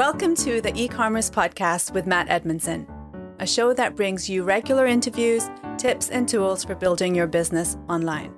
Welcome to the e commerce podcast with Matt Edmondson, a show that brings you regular interviews, tips, and tools for building your business online.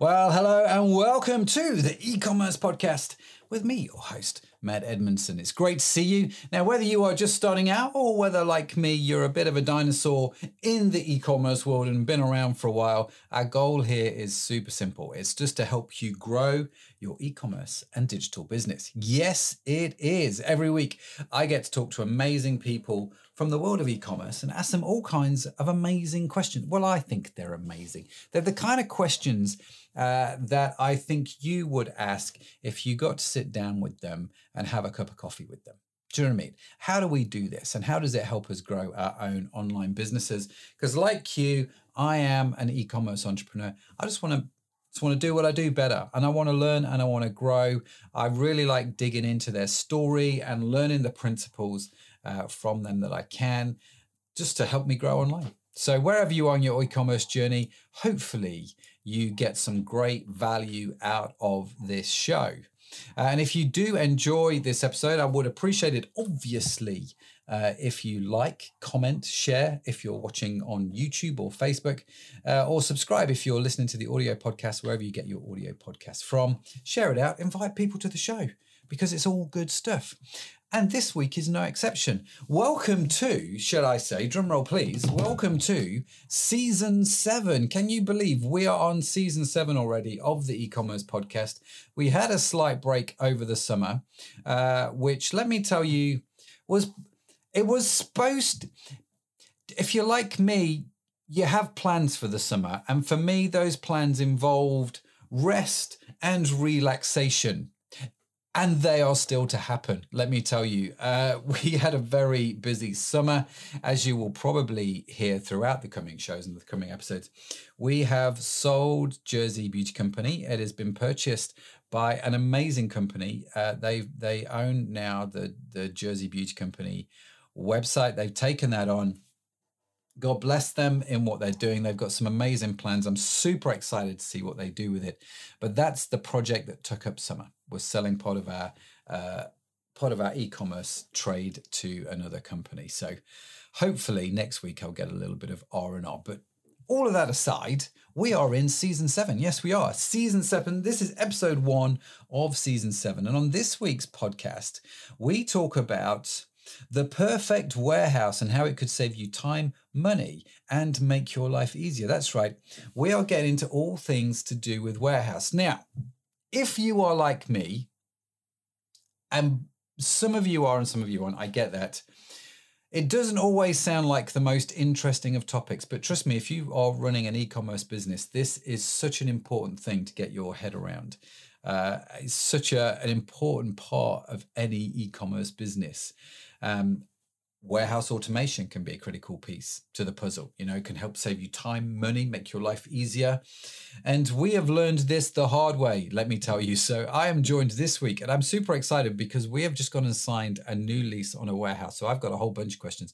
Well, hello and welcome to the e commerce podcast with me, your host, Matt Edmondson. It's great to see you. Now, whether you are just starting out or whether, like me, you're a bit of a dinosaur in the e commerce world and been around for a while, our goal here is super simple. It's just to help you grow your e commerce and digital business. Yes, it is. Every week, I get to talk to amazing people from the world of e commerce and ask them all kinds of amazing questions. Well, I think they're amazing. They're the kind of questions uh, that I think you would ask if you got to sit down with them and have a cup of coffee with them. Do you know what I mean? How do we do this? And how does it help us grow our own online businesses? Because, like you, I am an e commerce entrepreneur. I just want to just want to do what I do better and I want to learn and I want to grow. I really like digging into their story and learning the principles uh, from them that I can just to help me grow online. So, wherever you are on your e commerce journey, hopefully you get some great value out of this show. Uh, and if you do enjoy this episode, I would appreciate it, obviously, uh, if you like, comment, share if you're watching on YouTube or Facebook, uh, or subscribe if you're listening to the audio podcast, wherever you get your audio podcast from. Share it out, invite people to the show because it's all good stuff. And this week is no exception. Welcome to, shall I say, drumroll please, welcome to season seven. Can you believe we are on season seven already of the e commerce podcast? We had a slight break over the summer, uh, which let me tell you was, it was supposed, if you're like me, you have plans for the summer. And for me, those plans involved rest and relaxation and they are still to happen. Let me tell you, uh, we had a very busy summer, as you will probably hear throughout the coming shows and the coming episodes. We have sold Jersey Beauty Company. It has been purchased by an amazing company. Uh, they they own now the the Jersey Beauty Company website. They've taken that on. God bless them in what they're doing. They've got some amazing plans. I'm super excited to see what they do with it. But that's the project that took up summer was selling part of our uh, part of our e-commerce trade to another company. So hopefully next week I'll get a little bit of R and R. But all of that aside, we are in season seven. Yes, we are. Season seven. This is episode one of season seven. And on this week's podcast, we talk about the perfect warehouse and how it could save you time, money, and make your life easier. That's right. We are getting into all things to do with warehouse. Now, if you are like me, and some of you are and some of you aren't, I get that. It doesn't always sound like the most interesting of topics, but trust me, if you are running an e commerce business, this is such an important thing to get your head around. Uh, it's such a, an important part of any e commerce business. Um, warehouse automation can be a critical piece to the puzzle you know can help save you time money make your life easier. And we have learned this the hard way let me tell you. So i am joined this week and i'm super excited because we have just gone and signed a new lease on a warehouse. So i've got a whole bunch of questions.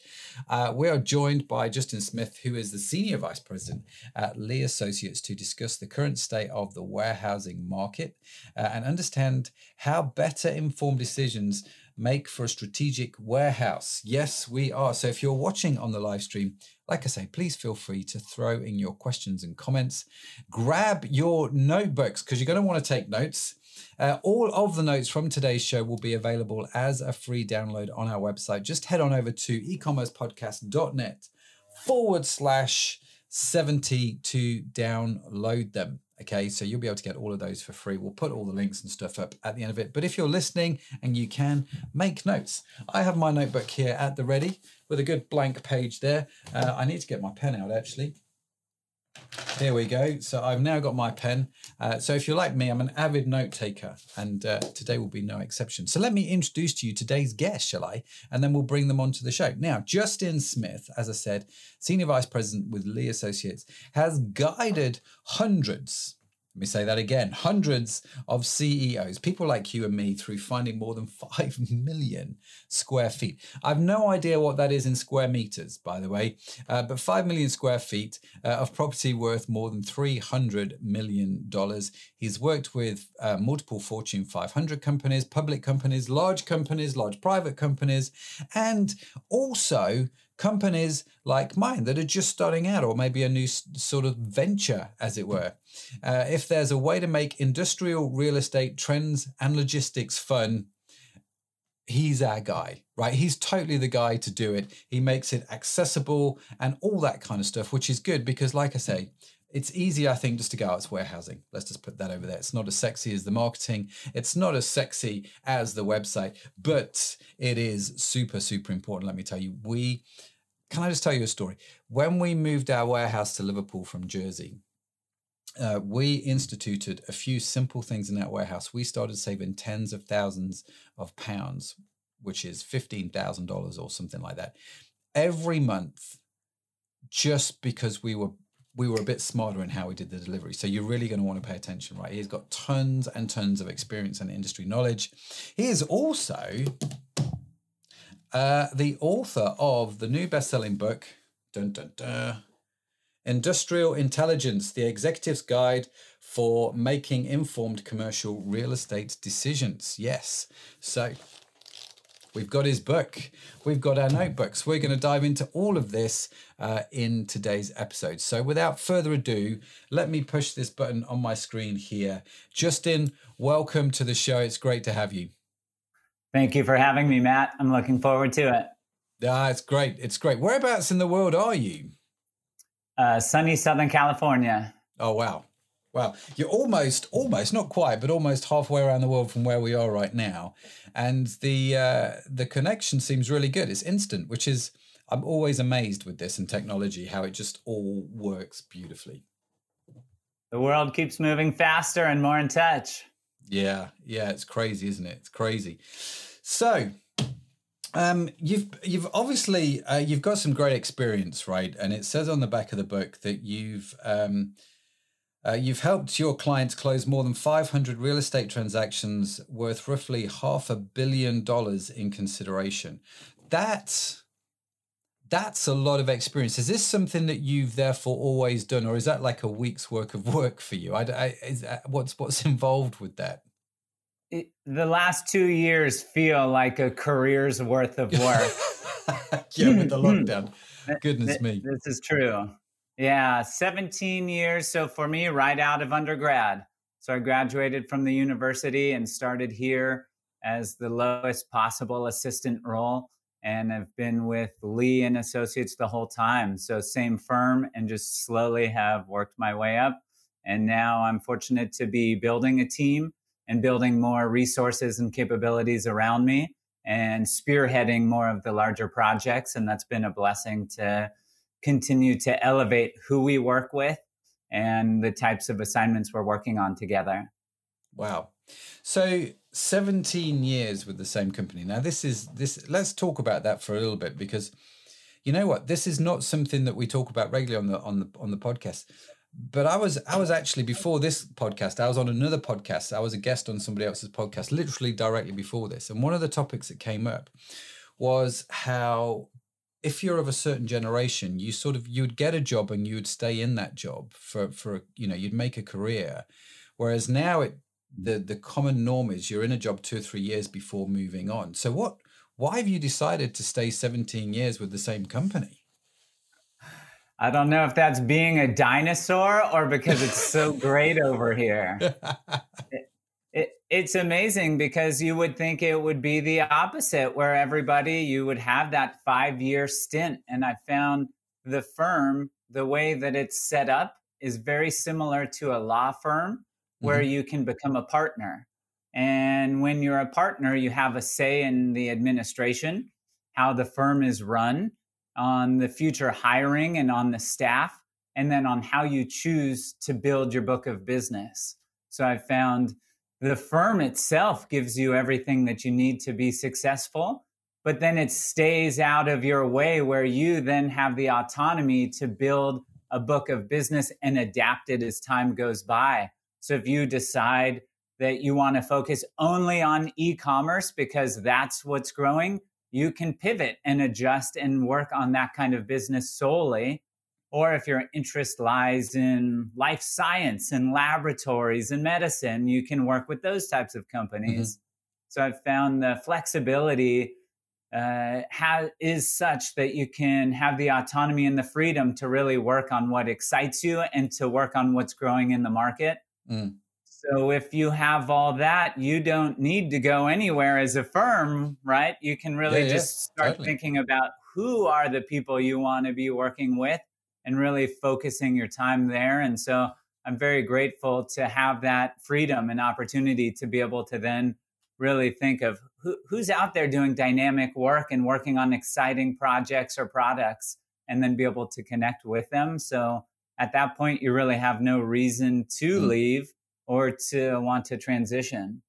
Uh, we are joined by justin smith who is the senior vice president at lee associates to discuss the current state of the warehousing market uh, and understand how better informed decisions make for a strategic warehouse. Yes, we are. So if you're watching on the live stream, like I say, please feel free to throw in your questions and comments. Grab your notebooks because you're going to want to take notes. Uh, all of the notes from today's show will be available as a free download on our website. Just head on over to ecommercepodcast.net forward slash 70 to download them. Okay, so you'll be able to get all of those for free. We'll put all the links and stuff up at the end of it. But if you're listening and you can, make notes. I have my notebook here at the ready with a good blank page there. Uh, I need to get my pen out actually. Here we go. So I've now got my pen. Uh, so if you're like me, I'm an avid note taker, and uh, today will be no exception. So let me introduce to you today's guest, shall I? And then we'll bring them onto the show. Now, Justin Smith, as I said, Senior Vice President with Lee Associates, has guided hundreds Let me say that again. Hundreds of CEOs, people like you and me, through finding more than 5 million square feet. I've no idea what that is in square meters, by the way, uh, but 5 million square feet uh, of property worth more than $300 million. He's worked with uh, multiple Fortune 500 companies, public companies, large companies, large private companies, and also companies like mine that are just starting out, or maybe a new sort of venture, as it were. Uh, if there's a way to make industrial real estate trends and logistics fun, he's our guy, right? He's totally the guy to do it. He makes it accessible and all that kind of stuff, which is good because, like I say, it's easy, I think, just to go, oh, it's warehousing. Let's just put that over there. It's not as sexy as the marketing. It's not as sexy as the website, but it is super, super important. Let me tell you, we can I just tell you a story? When we moved our warehouse to Liverpool from Jersey, uh, we instituted a few simple things in that warehouse. We started saving tens of thousands of pounds, which is $15,000 or something like that, every month, just because we were we were a bit smarter in how we did the delivery. So you're really going to want to pay attention, right? He's got tons and tons of experience and industry knowledge. He is also uh, the author of the new best-selling book, dun, dun, dun, Industrial Intelligence: The Executive's Guide for Making Informed Commercial Real Estate Decisions. Yes, so we've got his book, we've got our notebooks. We're going to dive into all of this uh, in today's episode. So, without further ado, let me push this button on my screen here. Justin, welcome to the show. It's great to have you. Thank you for having me, Matt. I'm looking forward to it. Ah, it's great. It's great. Whereabouts in the world are you? Uh, sunny Southern California. Oh wow, wow! You're almost, almost not quite, but almost halfway around the world from where we are right now, and the uh, the connection seems really good. It's instant, which is I'm always amazed with this and technology how it just all works beautifully. The world keeps moving faster and more in touch. Yeah, yeah, it's crazy, isn't it? It's crazy. So, um, you've you've obviously uh, you've got some great experience, right? And it says on the back of the book that you've um, uh, you've helped your clients close more than 500 real estate transactions worth roughly half a billion dollars in consideration. That's that's a lot of experience. Is this something that you've therefore always done, or is that like a week's work of work for you? I, I, is that, what's what's involved with that? It, the last two years feel like a career's worth of work. yeah, with the hmm, hmm. lockdown. Goodness me. This is true. Yeah, 17 years. So for me, right out of undergrad. So I graduated from the university and started here as the lowest possible assistant role and I've been with Lee and Associates the whole time. So same firm and just slowly have worked my way up. And now I'm fortunate to be building a team and building more resources and capabilities around me and spearheading more of the larger projects. And that's been a blessing to continue to elevate who we work with and the types of assignments we're working on together. Wow. So 17 years with the same company. Now this is this let's talk about that for a little bit because you know what? This is not something that we talk about regularly on the on the on the podcast. But I was I was actually before this podcast, I was on another podcast. I was a guest on somebody else's podcast literally directly before this. And one of the topics that came up was how if you're of a certain generation, you sort of you'd get a job and you would stay in that job for for you know, you'd make a career. Whereas now it the the common norm is you're in a job two or three years before moving on. So what? Why have you decided to stay 17 years with the same company? I don't know if that's being a dinosaur or because it's so great over here. It, it, it's amazing because you would think it would be the opposite, where everybody, you would have that five year stint. And I found the firm, the way that it's set up, is very similar to a law firm where mm-hmm. you can become a partner. And when you're a partner, you have a say in the administration, how the firm is run, on the future hiring and on the staff, and then on how you choose to build your book of business. So I found the firm itself gives you everything that you need to be successful, but then it stays out of your way where you then have the autonomy to build a book of business and adapt it as time goes by So if you decide that you want to focus only on e commerce because that's what's growing, you can pivot and adjust and work on that kind of business solely. Or if your interest lies in life science and laboratories and medicine, you can work with those types of companies. Mm-hmm. So I've found the flexibility uh, ha- is such that you can have the autonomy and the freedom to really work on what excites you and to work on what's growing in the market. Mm. So if you have all that, you don't need to go anywhere as a firm, right? You can really yeah, just yeah, start totally. thinking about who are the people you want to be working with and really focusing your time there. And so I'm very grateful to have that freedom and opportunity to be able to then really think of who, who's out there doing dynamic work and working on exciting projects or products and then be able to connect with them. So at that point, you really have no reason to mm. leave or to want to transition.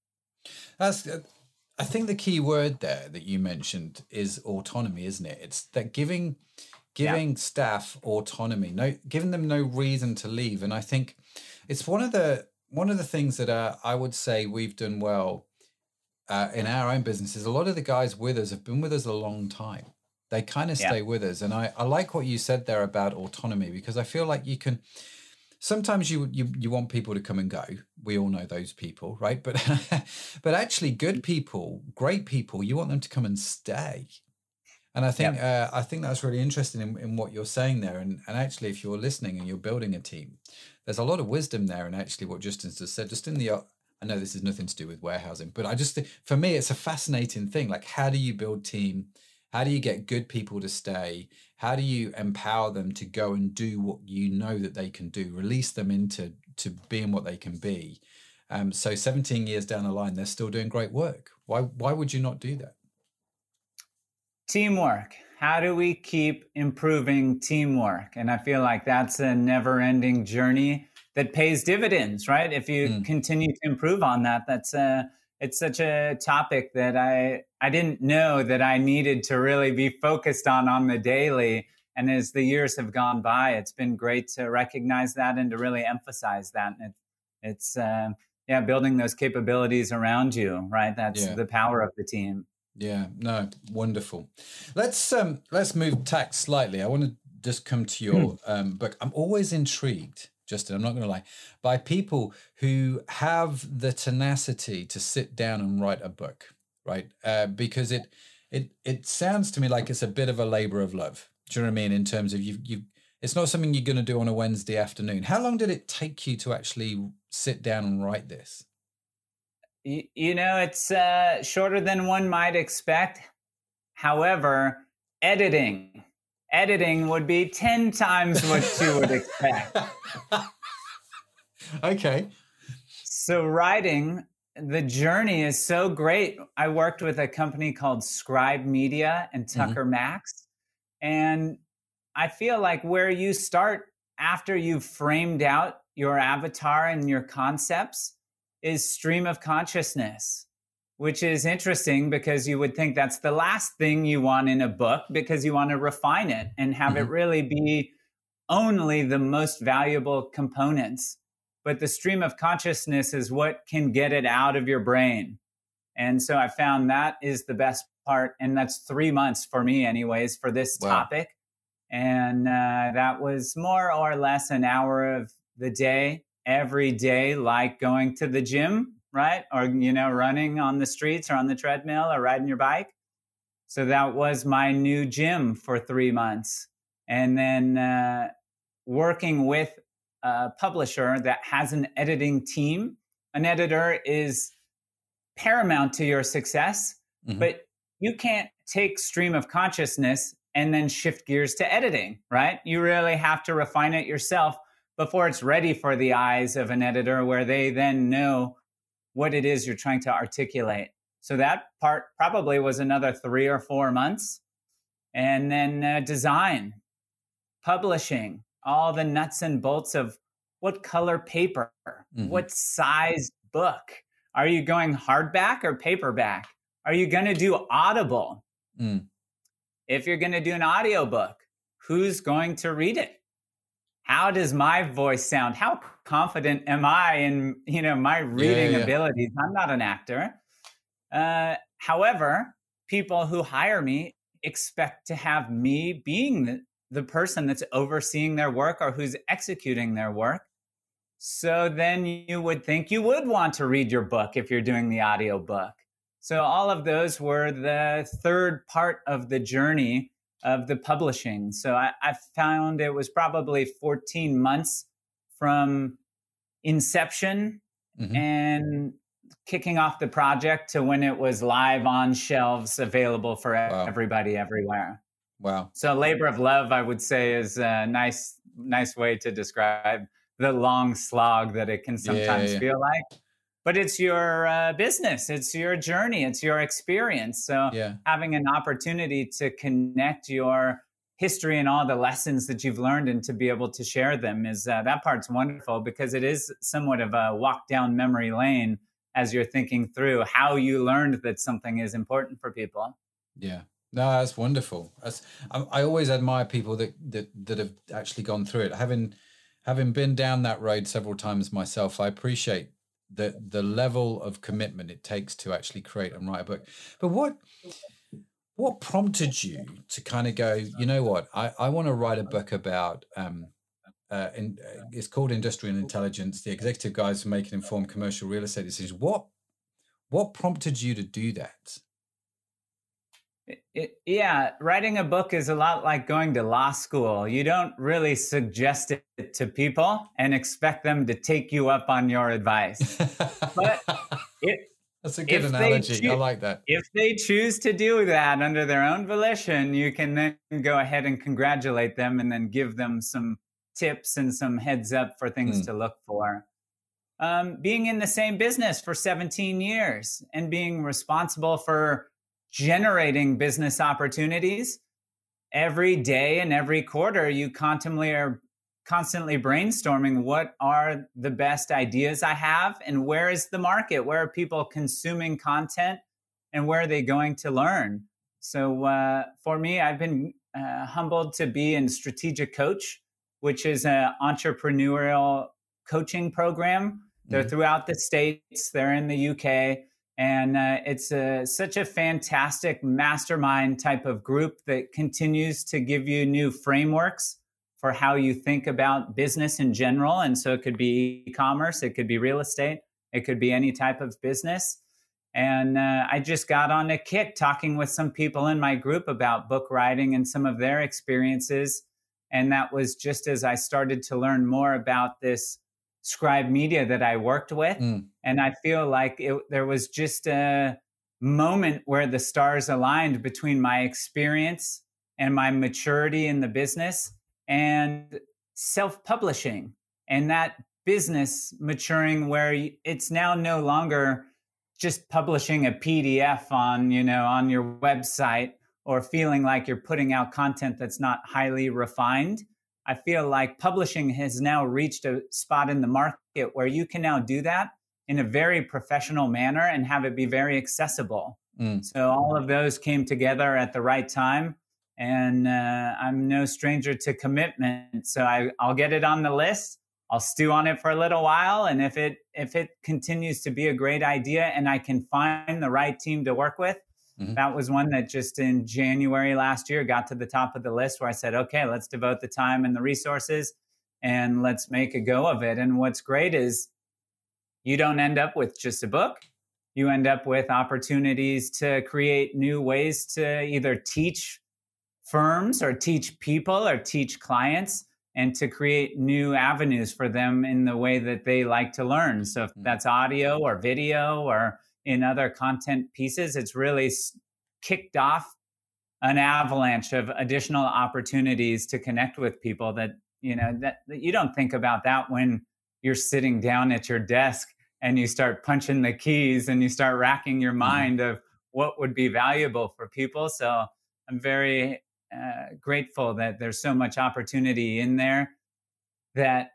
That's, uh, I think the key word there that you mentioned is autonomy, isn't it? It's that giving giving yeah. staff autonomy, no giving them no reason to leave. And I think it's one of the one of the things that uh, I would say we've done well uh, in our own businesses. A lot of the guys with us have been with us a long time. They kind of stay yeah. with us, and I, I like what you said there about autonomy because I feel like you can sometimes you, you you want people to come and go. We all know those people right? But but actually good people great people you want them to come and stay. And i think yep. uh, i think that's really interesting in, in what you're saying there. And and actually if you're listening and you're building a team there's a lot of wisdom there and actually what justin just said. Just in the i know this has nothing to do with warehousing but i just for me it's a fascinating thing. Like how do you build team how do you get good people to stay? How do you empower them to go and do what you know that they can do? Release them into to being what they can be. Um, so 17 years down the line, they're still doing great work. Why why would you not do that? Teamwork. How do we keep improving teamwork? And I feel like that's a never-ending journey that pays dividends, right? If you mm. continue to improve on that, that's a it's such a topic that I I didn't know that I needed to really be focused on on the daily. And as the years have gone by, it's been great to recognize that and to really emphasize that. It, it's uh, yeah, building those capabilities around you, right? That's yeah. the power of the team. Yeah, no, wonderful. Let's um let's move tack slightly. I want to just come to your hmm. um book. I'm always intrigued Justin, I'm not going to lie, by people who have the tenacity to sit down and write a book, right? Uh, because it it it sounds to me like it's a bit of a labor of love. Do you know what I mean? In terms of you you, it's not something you're going to do on a Wednesday afternoon. How long did it take you to actually sit down and write this? You, you know, it's uh, shorter than one might expect. However, editing editing would be 10 times what you would expect. okay. So, writing, the journey is so great. I worked with a company called Scribe Media and mm-hmm. Tucker mm-hmm. Max. And I feel like where you start after you've framed out your avatar and your concepts is stream of consciousness which is interesting because you would think that's the last thing you want in a book because you want to refine it and have mm-hmm. it really be only the most valuable components. But the stream of consciousness is what can get it out of your brain. And so I found that is the best part. And that's three months for me, anyways, for this wow. topic. And uh, that was more or less an hour of the day every day, like going to the gym right? Or, you know, running on the streets or on the treadmill or riding your bike. So that was my new gym for three months. And then uh, working with a publisher that has an editing team. An editor is paramount to your success, mm-hmm. but you can't take stream of consciousness and then shift gears to editing, right? You really have to refine it yourself before it's ready for the eyes of an editor, where they then know what it is you're trying to articulate. So that part probably was another three or four months. And then uh, design, publishing, all the nuts and bolts of what color paper, mm-hmm. what size book. Are you going hardback or paperback? Are you going to do Audible? Mm. If you're going to do an audiobook, who's going to read it? how does my voice sound? How confident am I in you know my reading yeah, yeah. abilities? I'm not an actor. Uh, however, people who hire me expect to have me being the, the person that's overseeing their work or who's executing their work. So then you would think you would want to read your book if you're doing the audio book. So all of those were the third part of the journey of the publishing. So I, I found it was probably 14 months from inception mm-hmm. and kicking off the project to when it was live on shelves available for wow. everybody everywhere. Wow. So labor of love, I would say, is a nice, nice way to describe the long slog that it can sometimes yeah, yeah. feel like but it's your uh, business it's your journey it's your experience so yeah. having an opportunity to connect your history and all the lessons that you've learned and to be able to share them is uh, that part's wonderful because it is somewhat of a walk down memory lane as you're thinking through how you learned that something is important for people. Yeah. No that's wonderful. That's, I, I always admire people that, that that have actually gone through it. Having having been down that road several times myself i appreciate the the level of commitment it takes to actually create and write a book. But what what prompted you to kind of go, you know what, I, I want to write a book about um, uh, in, uh, it's called Industrial Intelligence, the executive guides for making informed commercial real estate decisions. What what prompted you to do that? It, yeah, writing a book is a lot like going to law school. You don't really suggest it to people and expect them to take you up on your advice. but it, that's a good analogy. Choo- I like that. If they choose to do that under their own volition, you can then go ahead and congratulate them and then give them some tips and some heads up for things mm. to look for. Um, being in the same business for 17 years and being responsible for generating business opportunities every day and every quarter you constantly are constantly brainstorming what are the best ideas i have and where is the market? Where are people consuming content and where are they going to learn? So uh, for me i've been uh, humbled to be in strategic coach which is an entrepreneurial coaching program. They're mm-hmm. throughout the states. They're in the uk and uh, it's a, such a fantastic mastermind type of group that continues to give you new frameworks for how you think about business in general. And so it could be e commerce, it could be real estate, it could be any type of business. And uh, I just got on a kick talking with some people in my group about book writing and some of their experiences. And that was just as I started to learn more about this Scribe Media that I worked with. Mm. And I feel like it, there was just a moment where the stars aligned between my experience and my maturity in the business and self publishing and that business maturing where it's now no longer just publishing a PDF on, you know, on your website or feeling like you're putting out content that's not highly refined. I feel like publishing has now reached a spot in the market where you can now do that in a very professional manner and have it be very accessible. Mm. So all of those came together at the right time. And uh, I'm no stranger to commitment. So I, I'll get it on the list. I'll stew on it for a little while. And if it if it continues to be a great idea and I can find the right team to work with, Mm-hmm. That was one that just in January last year got to the top of the list where I said, okay, let's devote the time and the resources and let's make a go of it. And what's great is you don't end up with just a book. You end up with opportunities to create new ways to either teach firms or teach people or teach clients and to create new avenues for them in the way that they like to learn. So if mm. that's audio or video or in other content pieces, it's really kicked off an avalanche of additional opportunities to connect with people that you know that, that, you don't think about that when you're sitting down at your desk and you start punching the keys and you start racking your mm-hmm. mind of what would be valuable for people so i'm very uh, grateful that there's so much opportunity in there that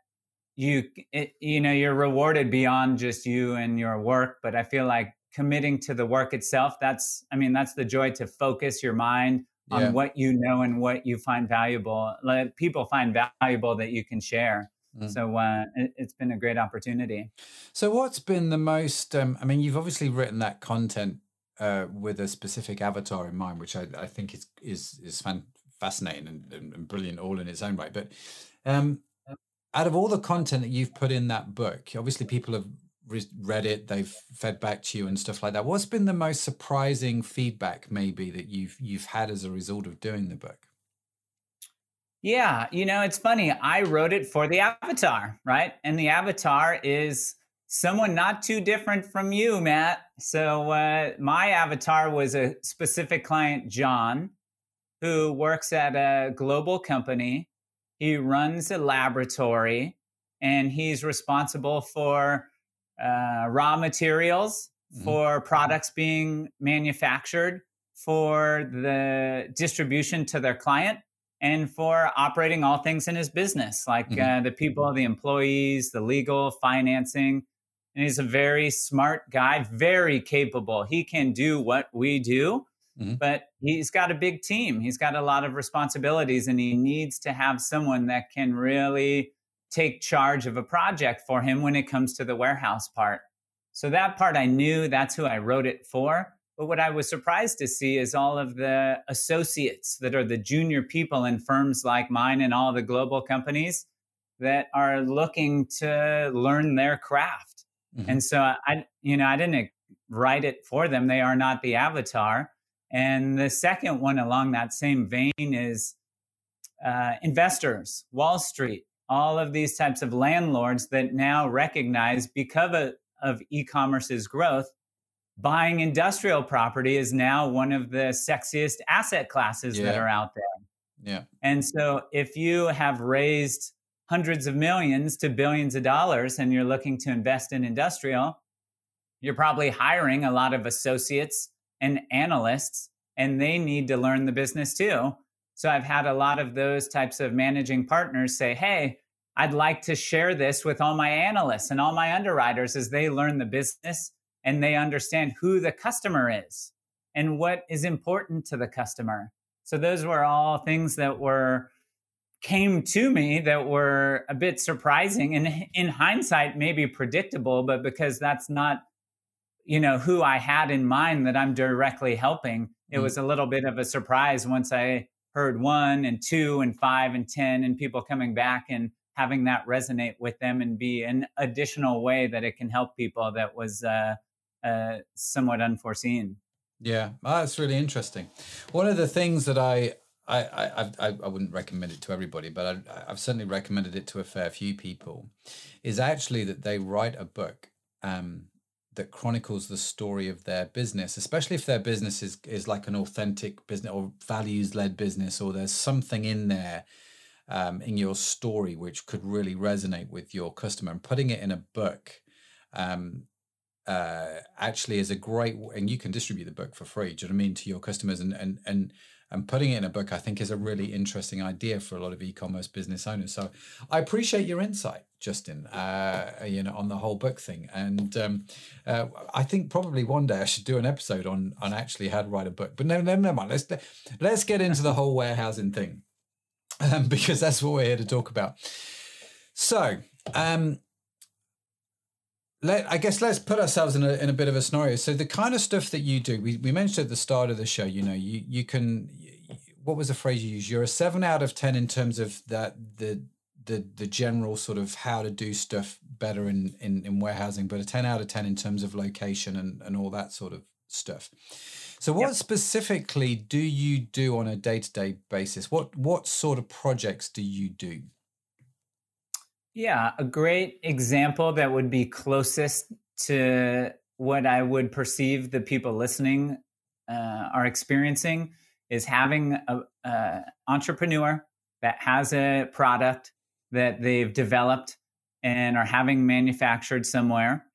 you it, you know you're rewarded beyond just you and your work but i feel like committing to the work itself that's i mean that's the joy to focus your mind on yeah. what you know and what you find valuable. Let people find valuable that you can share. Mm. So uh, it, has been a great opportunity. So, what's been the most? Um, I mean, you've obviously written that content uh, with a specific avatar in mind, which I, I think is is is fan- fascinating and, and, brilliant all in its own way. But um, out of all the content that you've put in that book, obviously people have read it, they've fed back to you and stuff like that. What's been the most surprising feedback, maybe that you've you've had as a result of doing the book? Yeah, you know, it's funny. I wrote it for the avatar, right? And the avatar is someone not too different from you, Matt. So uh, my avatar was a specific client, John, who works at a global company. He runs a laboratory and he's responsible for uh, raw materials mm-hmm. for products being manufactured, for the distribution to their client, and for operating all things in his business, like mm-hmm. uh, the people, the employees, the legal, financing. And he's a very smart guy, very capable. He can do what we do, mm-hmm. but he's got a big team. He's got a lot of responsibilities, and he needs to have someone that can really take charge of a project for him when it comes to the warehouse part. So that part I knew that's who I wrote it for. But what I was surprised to see is all of the associates that are the junior people in firms like mine and all the global companies that are looking to learn their craft. Mm-hmm. And so I, you know, I didn't write it for them. They are not the avatar. And the second one along that same vein is uh, investors, Wall Street, all of these types of landlords that now recognize because of, of e-commerce's growth buying industrial property is now one of the sexiest asset classes yeah. that are out there yeah and so if you have raised hundreds of millions to billions of dollars and you're looking to invest in industrial you're probably hiring a lot of associates and analysts and they need to learn the business too so I've had a lot of those types of managing partners say, hey, I'd like to share this with all my analysts and all my underwriters as they learn the business and they understand who the customer is and what is important to the customer. So those were all things that were came to me that were a bit surprising and in hindsight maybe predictable but because that's not you know who I had in mind that I'm directly helping it mm. was a little bit of a surprise once I heard one and two and five and 10 and people coming back and having that resonate with them and be an additional way that it can help people that was uh, uh, somewhat unforeseen. Yeah, oh, that's really interesting. One of the things that I I, I, I, I wouldn't recommend it to everybody, but I, I've certainly recommended it to a fair few people, is actually that they write a book um, that chronicles the story of their business, especially if their business is, is like an authentic business or values led business, or there's something in there um, in your story which could really resonate with your customer. And putting it in a book um, uh, actually is a great, and you can distribute the book for free. Do you know what I mean to your customers? And and and and putting it in a book, I think, is a really interesting idea for a lot of e-commerce business owners. So I appreciate your insight, Justin. Uh, you know, on the whole book thing, and um, uh, I think probably one day I should do an episode on on actually how to write a book. But no, no, never mind. Let's let's get into the whole warehousing thing, um, because that's what we're here to talk about. So. Um, let I guess let's put ourselves in a in a bit of a scenario. So the kind of stuff that you do, we, we mentioned at the start of the show, you know, you you can what was the phrase you used? You're a seven out of ten in terms of that the the the general sort of how to do stuff better in, in, in warehousing, but a 10 out of 10 in terms of location and, and all that sort of stuff. So what yep. specifically do you do on a day-to-day basis? What what sort of projects do you do? Yeah, a great example that would be closest to what I would perceive the people listening uh, are experiencing is having an entrepreneur that has a product that they've developed and are having manufactured somewhere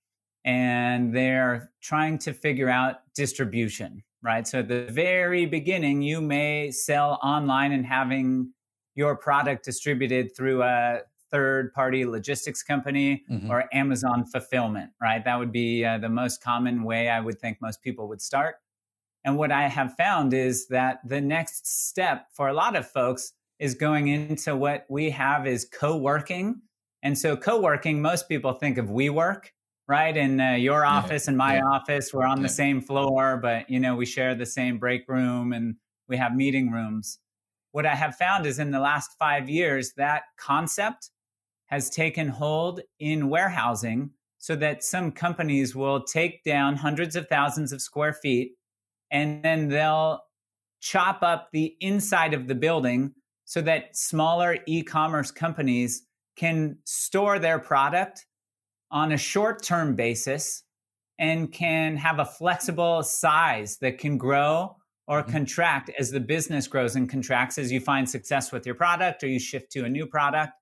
and they're trying to figure out distribution right? So at the very beginning you may sell online and having your product distributed through a third party logistics company mm-hmm. or Amazon fulfillment, right? That would be uh, the most common way I would think most people would start. And what I have found is that the next step for a lot of folks is going into what we have is co-working. And so co-working, most people think of WeWork, right? In uh, your office yeah, and my yeah. office, we're on yeah. the same floor, but you know we share the same break room and we have meeting rooms. What I have found is in the last five years that concept has taken hold in warehousing, so that some companies will take down hundreds of thousands of square feet and then they'll chop up the inside of the building so that smaller e-commerce companies can store their product on a short-term basis and can have a flexible size that can grow or mm-hmm. contract as the business grows and contracts as you find success with your product or you shift to a new product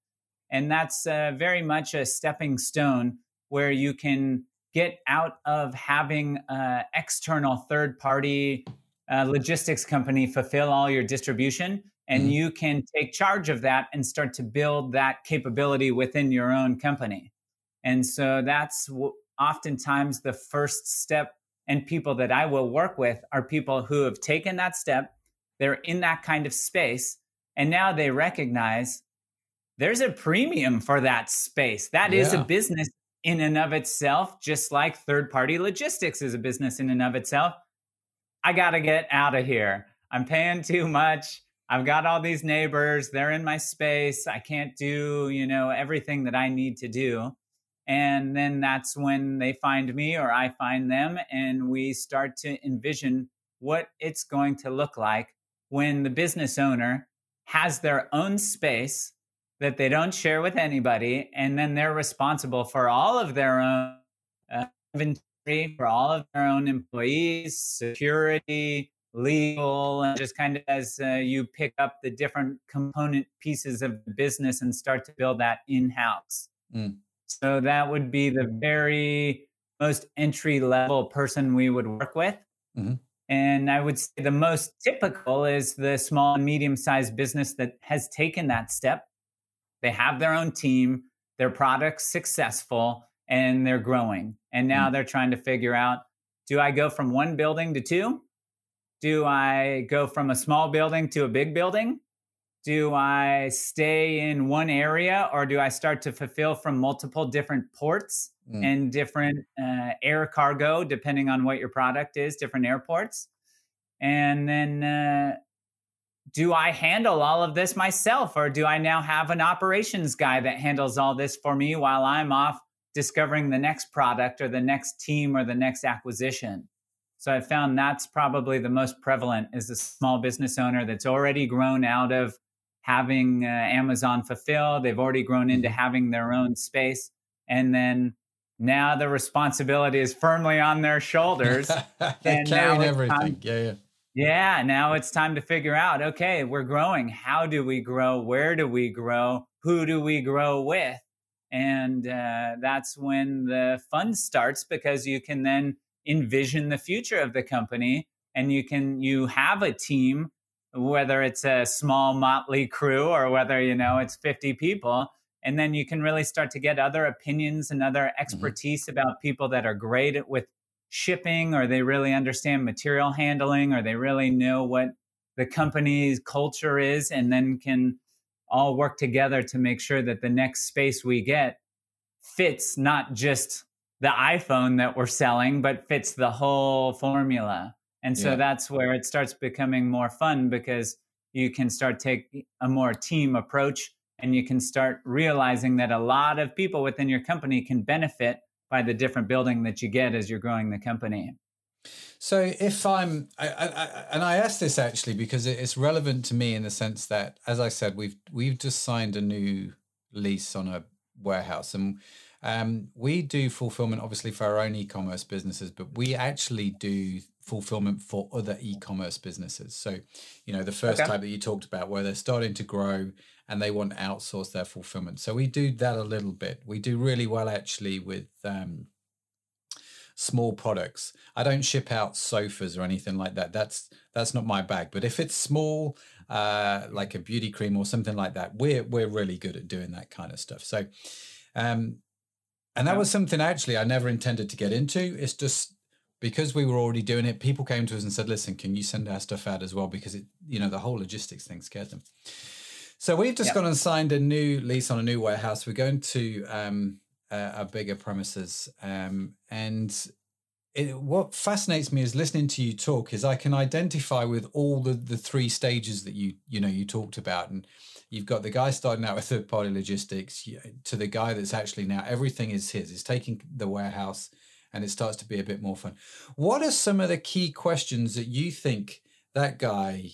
and that's uh, very much a stepping stone where you can get out of having an external third party uh, logistics company fulfill all your distribution and mm. you can take charge of that and start to build that capability within your own company and so that's w- oftentimes the first step and people that i will work with are people who have taken that step they're in that kind of space and now they recognize there's a premium for that space That yeah. is a business in and of itself, just like third party logistics is a business in and of itself. I got to get out of here. I'm paying too much. I've got all these neighbors. They're in my space. I can't do, you know, everything that I need to do. And then that's when they find me or I find them. And we start to envision what it's going to look like when the business owner has their own space that they don't share with anybody, and then they're responsible for all of their own uh, inventory, for all of their own employees, security, legal, and just kind of as uh, you pick up the different component pieces of the business and start to build that in house. Mm. So that would be the very most entry level person we would work with. Mm-hmm. And I would say the most typical is the small and medium sized business that has taken that step they have their own team, their product's successful, and they're growing. And now mm they're trying to figure out do I go from one building to two? Do I go from a small building to a big building? Do I stay in one area or do I start to fulfill from multiple different ports mm. and different uh, air cargo, depending on what your product is, different airports? And then uh, do I handle all of this myself or do I now have an operations guy that handles all this for me while I'm off discovering the next product or the next team or the next acquisition? So I found that's probably the most prevalent is a small business owner that's already grown out of having uh, Amazon fulfill. They've already grown into mm-hmm. having their own space. And then now the responsibility is firmly on their shoulders. and carrying everything. Time, yeah, yeah yeah, now it's time to figure out okay, we're growing. How do we grow? Where do we grow? Who do we grow with? And uh, that's when the fun starts because you can then envision the future of the company and you can you have a team whether it's a small motley crew or whether you know it's 50 people and then you can really start to get other opinions and other mm-hmm. expertise mm-hmm. about people that are great with shipping or they really understand material handling or they really know what the company's culture is and then can all work together to make sure that the next space we get fits not just the iPhone that we're selling, but fits the whole formula. And so yeah. that's where it starts becoming more fun because you can start take a more team approach and you can start realizing that a lot of people within your company can benefit by the different building that you get as you're growing the company. So if I'm, I, I, and I ask this actually because it's relevant to me in the sense that, as I said, we've we've just signed a new lease on a warehouse, and um, we do fulfillment obviously for our own e-commerce businesses, but we actually do fulfillment for other e-commerce businesses. So, you know, the first okay. type that you talked about, where they're starting to grow and they want to outsource their fulfillment. So we do that a little bit. We do really well actually with um, small products. I don't ship out sofas or anything like that. That's that's not my bag. But if it's small, uh, like a beauty cream or something like that, we're we're really good at doing that kind of stuff. So, um, and that was something actually I never intended to get into. It's just because we were already doing it, people came to us and said, "Listen, can you send our stuff out as well?" Because it, you know, the whole logistics thing scared them. So we've just yep. gone and signed a new lease on a new warehouse. We're going to um, a, a bigger premises, um, and it, what fascinates me is listening to you talk is I can identify with all the the three stages that you you know you talked about, and you've got the guy starting out with third party logistics to the guy that's actually now everything is his. Is taking the warehouse and it starts to be a bit more fun. What are some of the key questions that you think that guy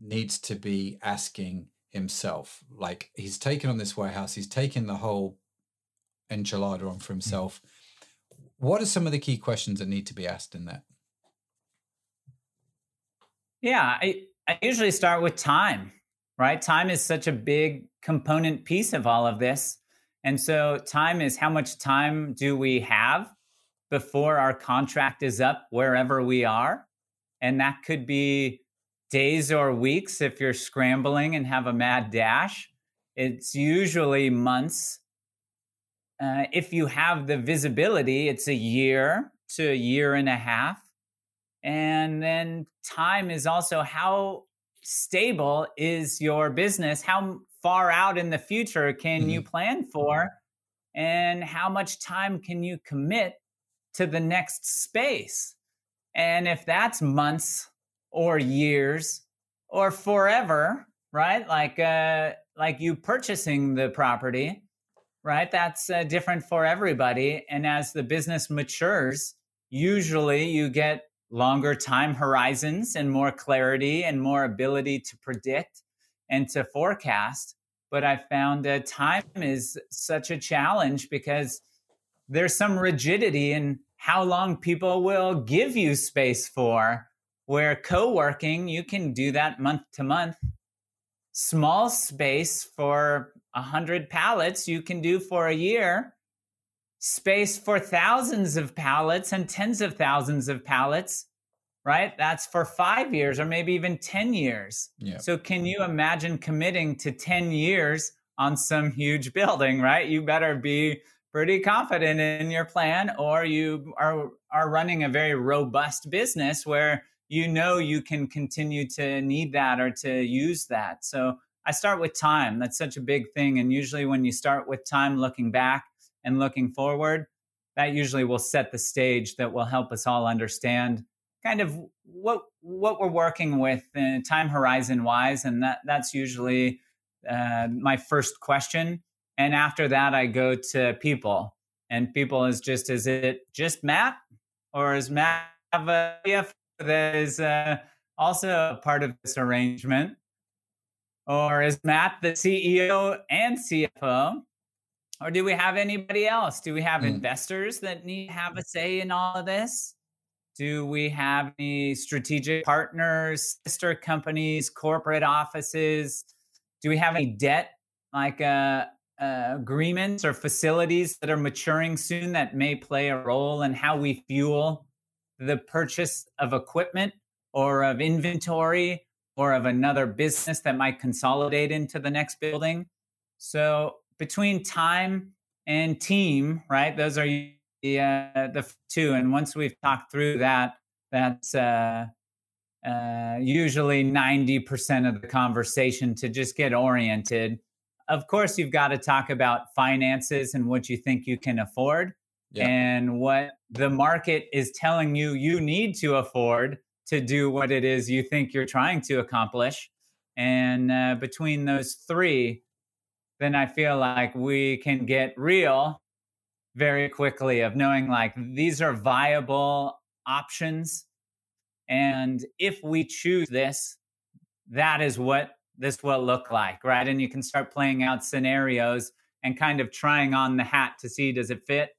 needs to be asking himself? Like he's taken on this warehouse, he's taken the whole enchilada on for mm. himself. What are some of the key questions that need to be asked in that? Yeah, I, I usually start with time, right? Time is such a big component piece of all of this. And so, time is how much time do we have before our contract is up wherever we are. And that could be days or weeks if you're scrambling and have a mad dash. It's usually months. Uh, if you have the visibility, it's a year to a year and a half. And then time is also how stable is your business? How far out in the future can mm-hmm. you plan for? And how much time can you commit to the next space. And if that's months or years or forever, right? Like uh like you purchasing the property, right? That's uh, different for everybody and as the business matures, usually you get longer time horizons and more clarity and more ability to predict and to forecast. But I found that time is such a challenge because there's some rigidity in how long people will give you space for. Where co working, you can do that month to month. Small space for 100 pallets, you can do for a year. Space for thousands of pallets and tens of thousands of pallets, right? That's for five years or maybe even 10 years. Yeah. So, can you imagine committing to 10 years on some huge building, right? You better be pretty confident in your plan or you are are running a very robust business where you know you can continue to need that or to use that so i start with time that's such a big thing and usually when you start with time looking back and looking forward that usually will set the stage that will help us all understand kind of what what we're working with uh, time horizon wise and that that's usually uh, my first question and after that, I go to people. And people is just, is it just Matt? Or is Matt have a that is uh, also a part of this arrangement? Or is Matt the CEO and CFO? Or do we have anybody else? Do we have mm. investors that need to have a say in all of this? Do we have any strategic partners, sister companies, corporate offices? Do we have any debt like uh, uh, agreements or facilities that are maturing soon that may play a role in how we fuel the purchase of equipment or of inventory or of another business that might consolidate into the next building. So between time and team, right? Those are the uh, the two. And once we've talked through that, that's uh, uh, usually ninety percent of the conversation to just get oriented of course, you've got to talk about finances and what you think you can afford yeah. and what the market is telling you you need to afford to do what it is you think you're trying to accomplish. And uh, between those three, then I feel like we can get real very quickly of knowing like these are viable options. And if we choose this, that is what this will look like, right? And you can start playing out scenarios and kind of trying on the hat to see does it fit?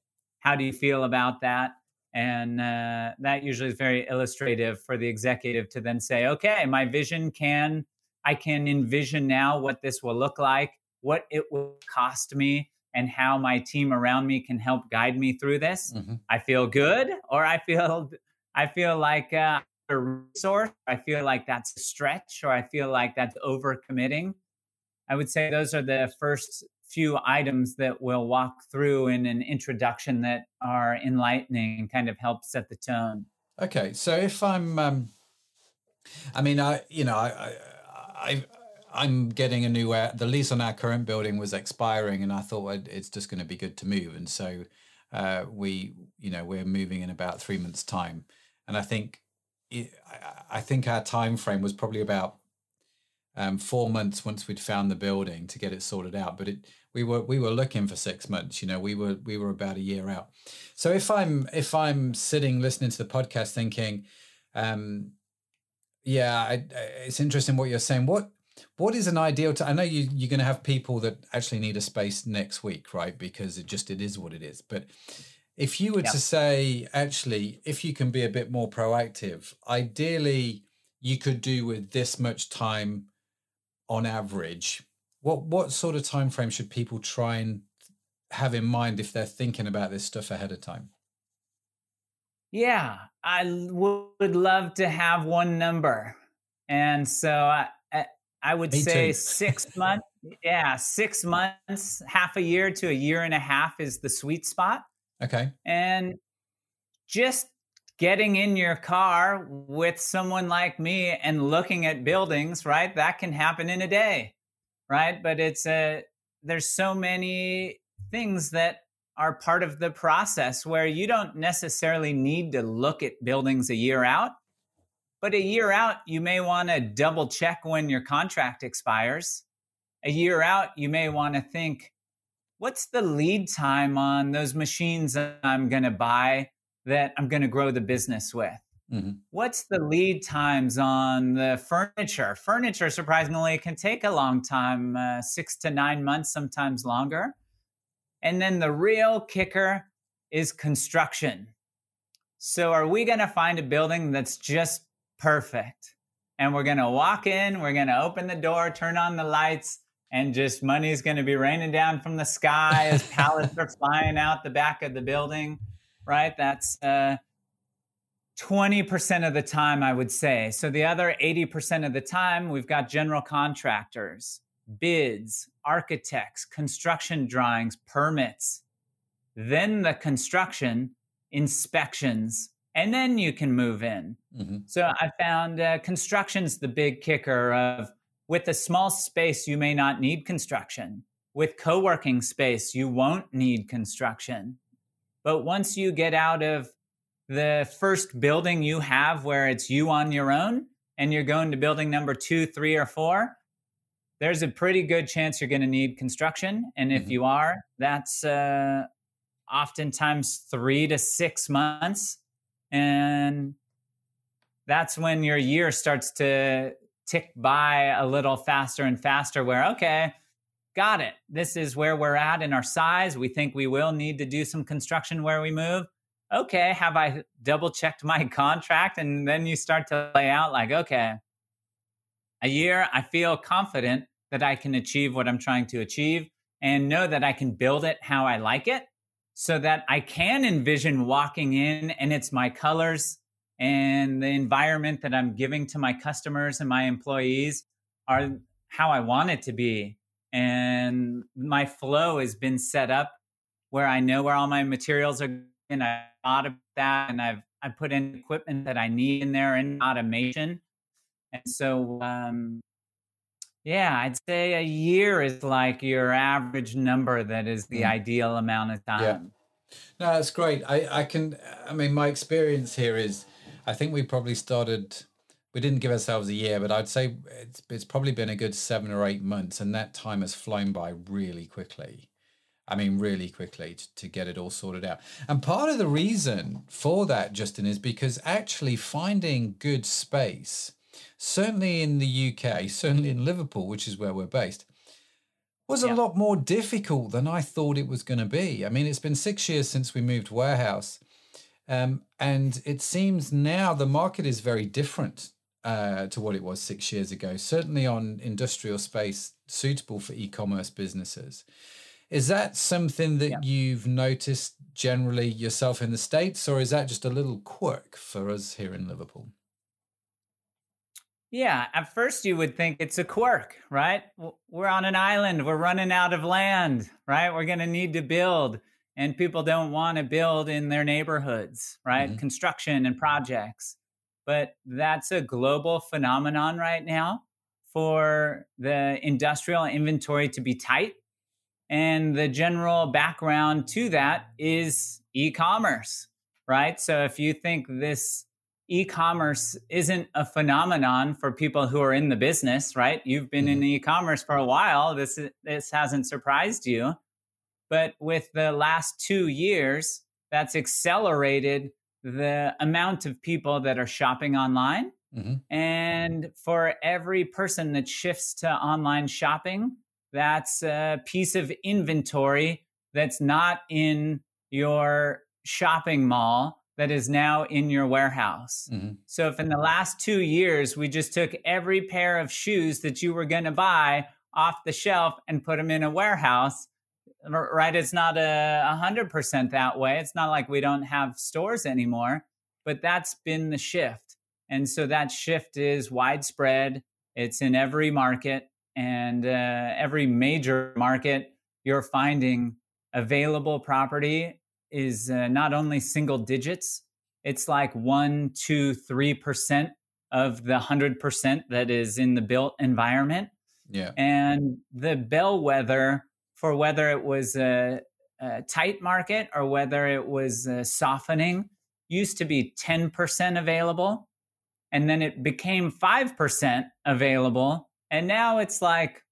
How do you feel about that? And uh, that usually is very illustrative for the executive to then say, okay, my vision can, I can envision now what this will look like, what it will cost me, and how my team around me can help guide me through this. Mm-hmm. I feel good, or I feel, I feel like uh, a resource. I feel like that's a stretch or I feel like that's overcommitting. I would say those are the first few items that we'll walk through in an introduction that are enlightening and kind of help set the tone. Okay, so if I'm, um, I mean, I you know, I, I, I am getting a new uh, the lease on our current building was expiring, and I thought it's just going to be good to move, and so uh, we you know we're moving in about three months' time, and I think I think our time frame was probably about um, four months once we'd found the building to get it sorted out. But it we were we were looking for six months. You know, we were we were about a year out. So if I'm if I'm sitting listening to the podcast thinking, um, yeah, I, it's interesting what you're saying. What what is an ideal to? I know you you're going to have people that actually need a space next week, right? Because it just it is what it is. But if you were yeah. to say, actually, if you can be a bit more proactive, ideally you could do with this much time on average what what sort of time frame should people try and have in mind if they're thinking about this stuff ahead of time? Yeah I would love to have one number. And so i i would Me say six months yeah six months half a year to a year and a half is the sweet spot. Okay. And just getting in your car with someone like me and looking at buildings, right? That can happen in a day, right? But it's a, there's so many things that are part of the process where you don't necessarily need to look at buildings a year out. But a year out, you may want to double check when your contract expires. A year out, you may want to think, what's the lead time on those machines I'm going to buy? That I'm going to grow the business with? Mm-hmm. What's the lead times on the furniture? Furniture, surprisingly, can take a long time uh, six to nine months, sometimes longer. And then the real kicker is construction. So, are we going to find a building that's just perfect? And we're going to walk in, we're going to open the door, turn on the lights, and just money's going to be raining down from the sky as pallets are flying out the back of the building right? That's uh, 20% of the time, I would say. So the other 80% of the time, we've got general contractors, bids, architects, construction drawings, permits, then the construction, inspections, and then you can move in. Mm-hmm. So I found uh, construction's the big kicker of with a small space, you may not need construction. With co working space, you won't need construction. But once you get out of the first building you have where it's you on your own and you're going to building number two, three, or four, there's a pretty good chance you're going to need construction. And if mm-hmm. you are, that's uh, oftentimes three to six months. And that's when your year starts to tick by a little faster and faster, where, okay, got it. This is where we're at in our size. We think we will need to do some construction where we move. Okay, have I double checked my contract? And then you start to lay out like, okay, a year, I feel confident that I can achieve what I'm trying to achieve and know that I can build it how I like it so that I can envision walking in and it's my colors and the environment that I'm giving to my customers and my employees are how I want it to be and my flow has been set up where I know where all my materials are and I thought about that and I've I put in equipment that I need in there and automation. And so um yeah, I'd say a year is like your average number that is the mm. ideal amount of time. Yeah. No, that's great. I, I can I mean my experience here is I think we probably started we didn't give ourselves a year, but I'd say it's it's probably been a good seven or eight months, and that time has flown by really quickly. I mean, really quickly to, to get it all sorted out. And part of the reason for that, Justin, is because actually finding good space, certainly in the UK, certainly in Liverpool, which is where we're based, was a lot more difficult than I thought it was going to be. I mean, it's been six years since we moved warehouse. Um, and it seems now the market is very different uh, to what it was six years ago, certainly on industrial space suitable for e commerce businesses. Is that something that yeah. you've noticed generally yourself in the States, or is that just a little quirk for us here in Liverpool? Yeah, at first you would think it's a quirk, right? We're on an island, we're running out of land, right? We're going to need to build. and people don't want to build in their neighborhoods, right? Mm-hmm. Construction and projects. But that's a global phenomenon right now for the industrial inventory to be tight. And the general background to that is e commerce, right? So if you think this e commerce isn't a phenomenon for people who are in the business, right? You've been mm-hmm. in e commerce for a while. This, this hasn't surprised you. But with the last two years, that's accelerated the amount of people that are shopping online. Mm-hmm. And for every person that shifts to online shopping, that's a piece of inventory that's not in your shopping mall that is now in your warehouse. Mm-hmm. So if in the last two years we just took every pair of shoes that you were going to buy off the shelf and put them in a warehouse, right? It's not a hundred percent that way. It's not like we don't have stores anymore, but that's been the shift. And so that shift is widespread. It's in every market and uh, every major market. You're finding available property is uh, not only single digits, it's like one, two, three percent of the hundred percent that is in the built environment. Yeah. And the bellwether for whether it was a, a tight market or whether it was softening used to be 10% available and then it became 5% available and now it's like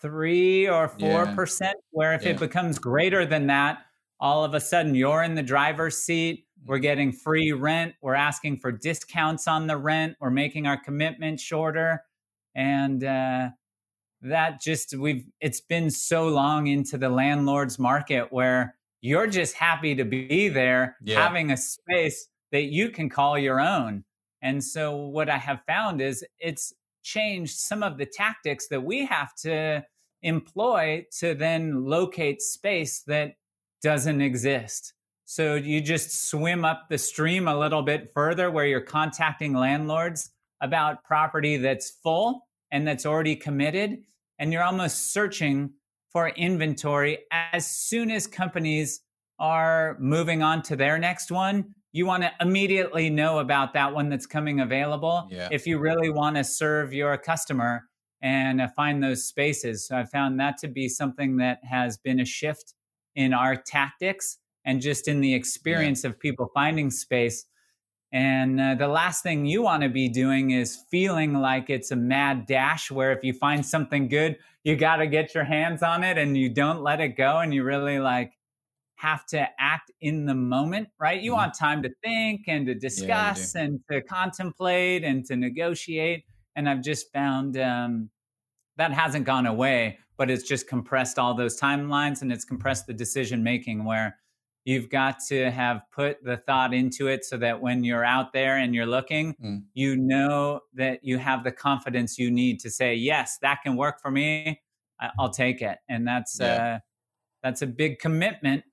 3 or 4% yeah. where if yeah. it becomes greater than that all of a sudden you're in the driver's seat we're getting free rent we're asking for discounts on the rent we're making our commitment shorter and uh, that just we've it's been so long into the landlord's market where you're just happy to be there yeah. having a space that you can call your own and so what i have found is it's changed some of the tactics that we have to employ to then locate space that doesn't exist so you just swim up the stream a little bit further where you're contacting landlords about property that's full and that's already committed and you're almost searching for inventory as soon as companies are moving on to their next one you want to immediately know about that one that's coming available yeah. if you really want to serve your customer and uh, find those spaces so i found that to be something that has been a shift in our tactics and just in the experience yeah. of people finding space and uh, the last thing you want to be doing is feeling like it's a mad dash where if you find something good, you got to get your hands on it and you don't let it go and you really like have to act in the moment, right? You mm-hmm. want time to think and to discuss yeah, and to contemplate and to negotiate. And I've just found um, that hasn't gone away, but it's just compressed all those timelines and it's compressed the decision making where You've got to have put the thought into it so that when you're out there and you're looking, mm. you know that you have the confidence you need to say, yes, that can work for me. I'll take it. And that's yeah. uh, that's a big commitment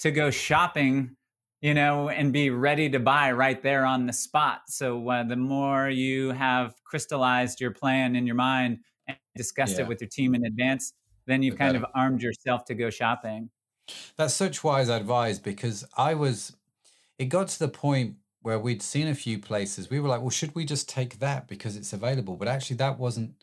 to go shopping, you know, and be ready to buy right there on the spot. So uh, the more you have crystallized your plan in your mind and discussed yeah. it with your team in advance, then you've the kind better. of armed yourself to go shopping. That's such wise advice because I was, it got to the point where we'd seen a few places. We were like, well, should we just take that because it's available? But actually, that wasn't,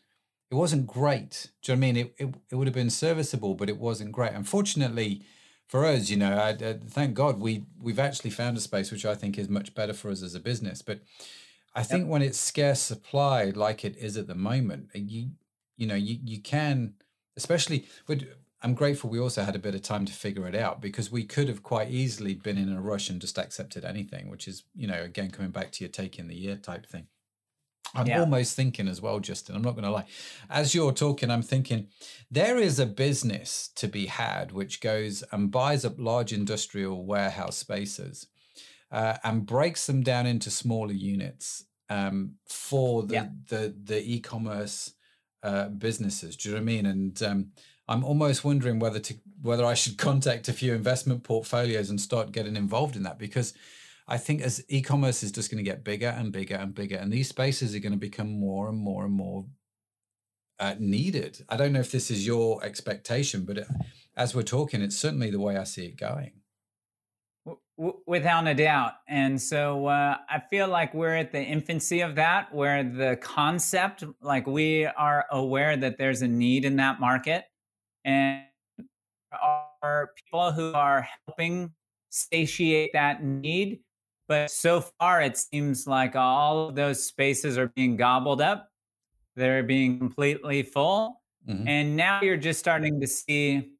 it wasn't great. Do you know what I mean? It, it, it would have been serviceable, but it wasn't great. Unfortunately, for us, you know, I, I, thank God we we've actually found a space which I think is much better for us as a business. But I think yep. when it's scarce supply, like it is at the moment, you you know, you you can, especially with I'm grateful we also had a bit of time to figure it out because we could have quite easily been in a rush and just accepted anything, which is, you know, again, coming back to your taking the year type thing. I'm yeah. almost thinking as well, Justin, I'm not going to lie. As you're talking, I'm thinking there is a business to be had which goes and buys up large industrial warehouse spaces uh, and breaks them down into smaller units um, for the, yeah. the, the e-commerce uh, businesses. Do you know what I mean? And um, I'm almost wondering whether to whether I should contact a few investment portfolios and start getting involved in that because I think as e-commerce is just going to get bigger and bigger and bigger, and these spaces are going to become more and more and more uh, needed. I don't know if this is your expectation, but it, as we're talking, it's certainly the way I see it going. Without a doubt. And so uh, I feel like we're at the infancy of that, where the concept, like we are aware that there's a need in that market. And are people who are helping satiate that need. But so far, it seems like all of those spaces are being gobbled up. They're being completely full. Mm-hmm. And now you're just starting to see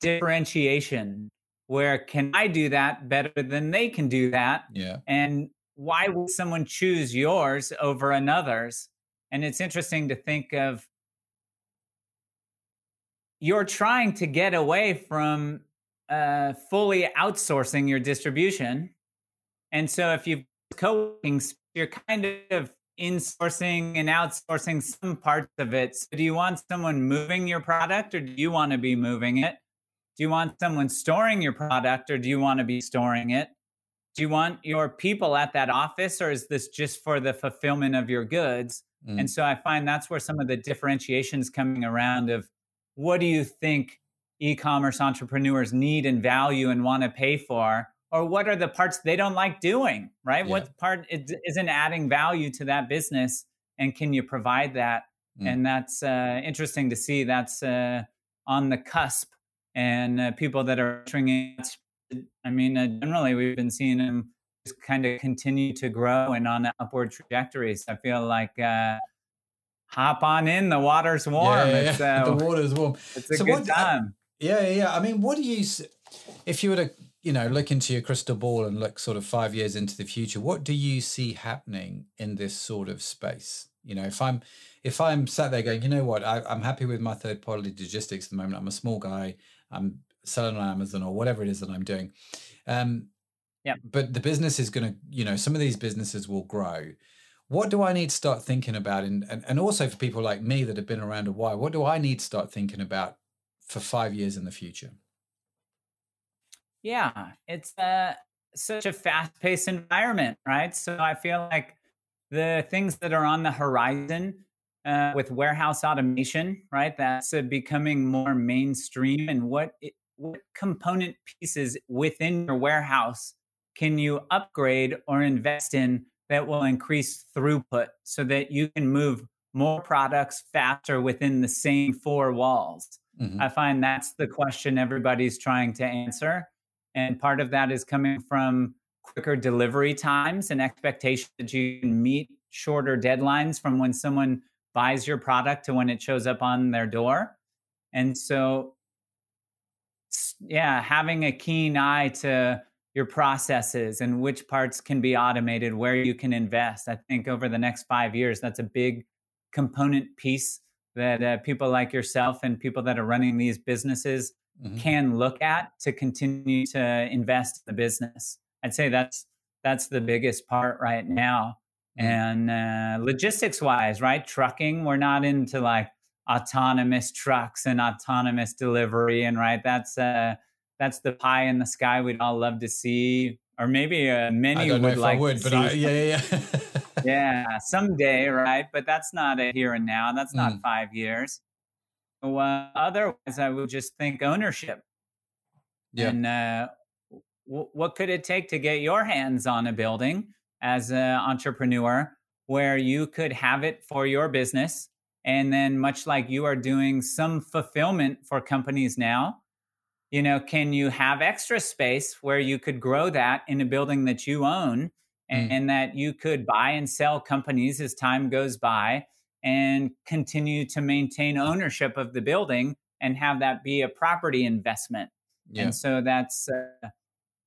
differentiation where can I do that better than they can do that? Yeah. And why would someone choose yours over another's? And it's interesting to think of you're trying to get away from uh, fully outsourcing your distribution. And so if you've co-working, you're kind of insourcing and outsourcing some parts of it. So do you want someone moving your product or do you want to be moving it? Do you want someone storing your product or do you want to be storing it? Do you want your people at that office or is this just for the fulfillment of your goods? Mm. And so I find that's where some of the differentiations coming around of what do you think e-commerce entrepreneurs need and value and want to pay for? Or what are the parts they don't like doing right? Yeah. what part isn't adding value to that business and can you provide that? Mm. and that's uh, interesting to see. That's uh, on the cusp and uh, people that are entering it i mean uh, generally we've been seeing them just kind of continue to grow and on upward trajectories. I feel like uh, hop on in the water's warm yeah, yeah, yeah. Uh, the water's warm it's a so good what, time yeah yeah i mean what do you if you were to you know, look into your crystal ball and look sort of five years into the future, what do you see happening in this sort of space? You know, if I'm if I'm sat there going, you know what, I, am happy with my third party logistics at the moment. I'm a small guy. I'm selling on Amazon or whatever it is that I'm doing. Um, yeah. But the business is going to, you know, some of these businesses will grow. What do I need to start thinking about? And, and and also for people like me that have been around a while, what do I need to start thinking about for five years in the future? Yeah, it's uh, such a fast paced environment, right? So I feel like the things that are on the horizon uh, with warehouse automation, right? That's uh, becoming more mainstream. And what it, what component pieces within your warehouse can you upgrade or invest in that will increase throughput so that you can move more products faster within the same four walls? Mm-hmm. I find that's the question everybody's trying to answer. And part of that is coming from quicker delivery times and expectation that you can meet shorter deadlines from when someone buys your product to when it shows up on their door. And so, yeah, having a keen eye to your processes and which parts can be automated, where you can invest. I think over the next five years, that's a big component piece that uh, people like yourself and people that are running these businesses mm-hmm. can look at to continue to invest in the business. I'd say that's that's the biggest part right now. Mm-hmm. And uh, logistics wise, right? Trucking, we're not into like autonomous trucks and autonomous delivery, and right, that's uh, that's the pie in the sky we'd all love to see, or maybe uh, many would like. I would, but I, yeah, yeah, yeah. yeah, someday, right? But that's not a here and now. That's not mm. five years. Uh, otherwise, I would just think ownership. Yeah. And uh, w- what could it take to get your hands on a building as an entrepreneur where you could have it for your business? And then, much like you are doing some fulfillment for companies now, you know, can you have extra space where you could grow that in a building that you own and, mm. and that you could buy and sell companies as time goes by? and continue to maintain ownership of the building and have that be a property investment. Yeah. And so that's uh,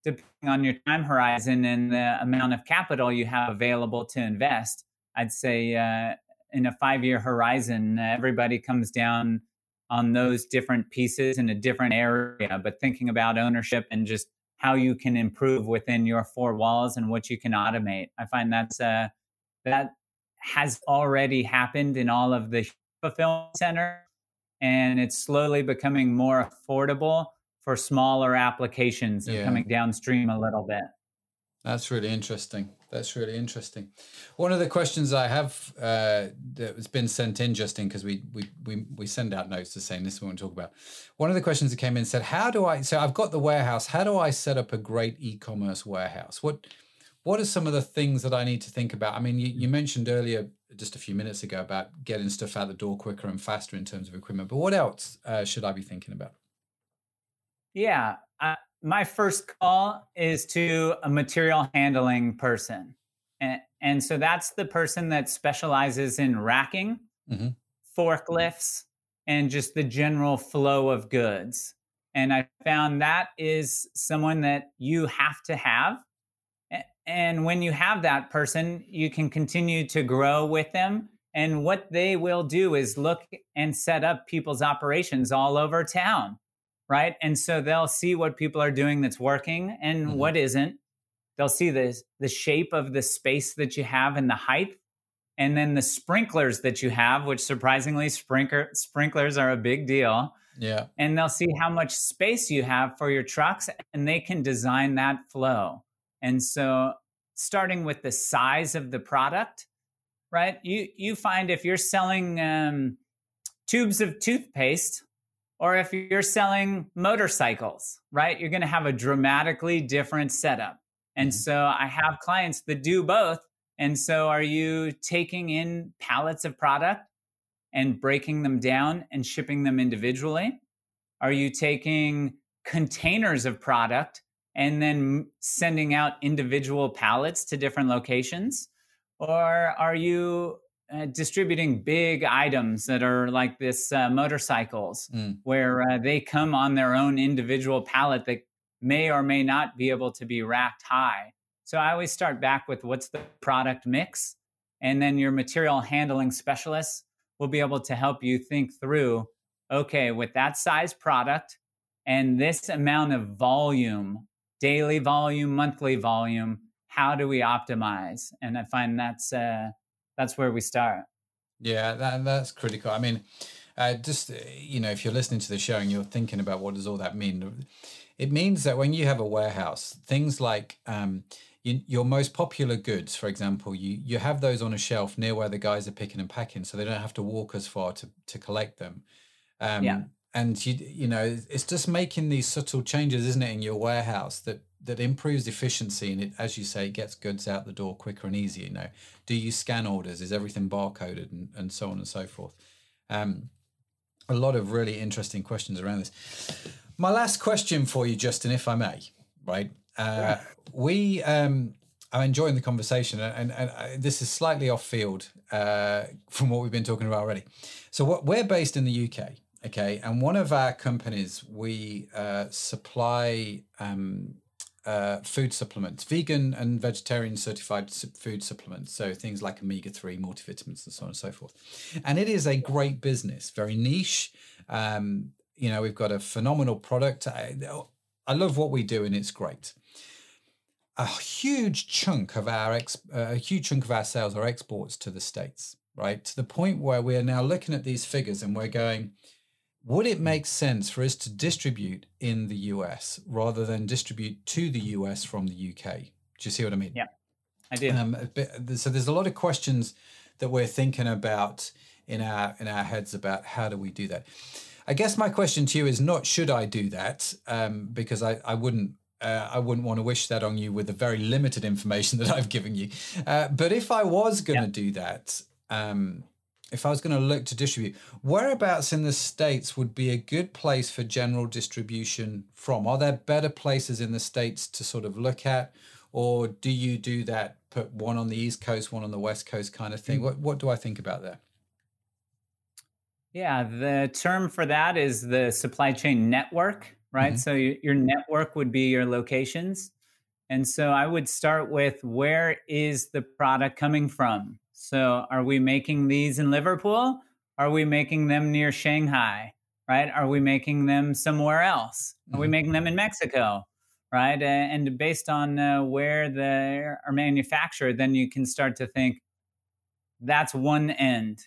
depending on your time horizon and the amount of capital you have available to invest. I'd say uh, in a five year horizon, everybody comes down on those different pieces in a different area, but thinking about ownership and just how you can improve within your four walls and what you can automate. I find that's uh, that has already happened in all of the fulfillment center and it's slowly becoming more affordable for smaller applications and yeah. coming downstream a little bit That's really interesting. That's really interesting. One of the questions I have uh, that has been sent in, Justin, because we, we we we send out notes to saying this is what we want to talk about. One of the questions that came in said, "How do I? So I've got the warehouse. How do I set up a great e-commerce warehouse? What what are some of the things that I need to think about? I mean, you, you mentioned earlier just a few minutes ago about getting stuff out the door quicker and faster in terms of equipment, but what else uh, should I be thinking about? Yeah, my first call is to a material handling person. And, and so that's the person that specializes in racking, mm-hmm. forklifts, and just the general flow of goods. And I found that is someone that you have to have. And when you have that person, you can continue to grow with them. And what they will do is look and set up people's operations all over town right? And so they'll see what people are doing that's working and mm-hmm. what isn't. They'll see the the shape of the space that you have and the height, and then the sprinklers that you have, which surprisingly sprinkler sprinklers are a big deal. Yeah. And they'll see how much space you have for your trucks, and they can design that flow. And so, starting with the size of the product, right? You you find if you're selling um, tubes of toothpaste, or if you're selling motorcycles, right? You're going to have a dramatically different setup. And mm-hmm. so I have clients that do both. And so are you taking in pallets of product and breaking them down and shipping them individually? Are you taking containers of product and then sending out individual pallets to different locations? Or are you uh, distributing big items that are like this uh, motorcycles mm. where uh, they come on their own individual pallet that may or may not be able to be racked high so i always start back with what's the product mix and then your material handling specialists will be able to help you think through okay with that size product and this amount of volume daily volume monthly volume how do we optimize and i find that's uh, that's where we start. Yeah, that, that's critical. I mean, uh, just uh, you know, if you're listening to the show and you're thinking about what does all that mean, it means that when you have a warehouse, things like um, you, your most popular goods, for example, you you have those on a shelf near where the guys are picking and packing, so they don't have to walk as far to to collect them. Um, yeah. And you you know, it's just making these subtle changes, isn't it, in your warehouse that that improves efficiency and it, as you say, it gets goods out the door quicker and easier. You know, do you scan orders? Is everything barcoded and, and so on and so forth? Um, a lot of really interesting questions around this. My last question for you, Justin, if I may, right? Uh, we um, I'm enjoying the conversation, and, and, and uh, this is slightly off field uh, from what we've been talking about already. So, what we're based in the UK, okay, and one of our companies we uh, supply um, uh, food supplements, vegan and vegetarian certified food supplements. So things like omega 3, multivitamins, and so on and so forth. And it is a great business, very niche. Um, you know, we've got a phenomenal product. I, I love what we do, and it's great. A huge chunk of our ex, uh, a huge chunk of our sales are exports to the states, right? To the point where we are now looking at these figures and we're going, would it make sense for us to distribute in the US rather than distribute to the US from the UK? Do you see what I mean? Yeah, I do. Um, so there's a lot of questions that we're thinking about in our in our heads about how do we do that. I guess my question to you is not should I do that um, because I I wouldn't uh, I wouldn't want to wish that on you with the very limited information that I've given you. Uh, but if I was going to yeah. do that, um, if I was going to look to distribute, whereabouts in the States would be a good place for general distribution from? Are there better places in the States to sort of look at? Or do you do that, put one on the East Coast, one on the West Coast kind of thing? Mm. What, what do I think about that? Yeah, the term for that is the supply chain network, right? Mm-hmm. So your network would be your locations. And so I would start with where is the product coming from? So, are we making these in Liverpool? Are we making them near Shanghai? Right? Are we making them somewhere else? Are mm-hmm. we making them in Mexico? Right? And based on uh, where they are manufactured, then you can start to think that's one end.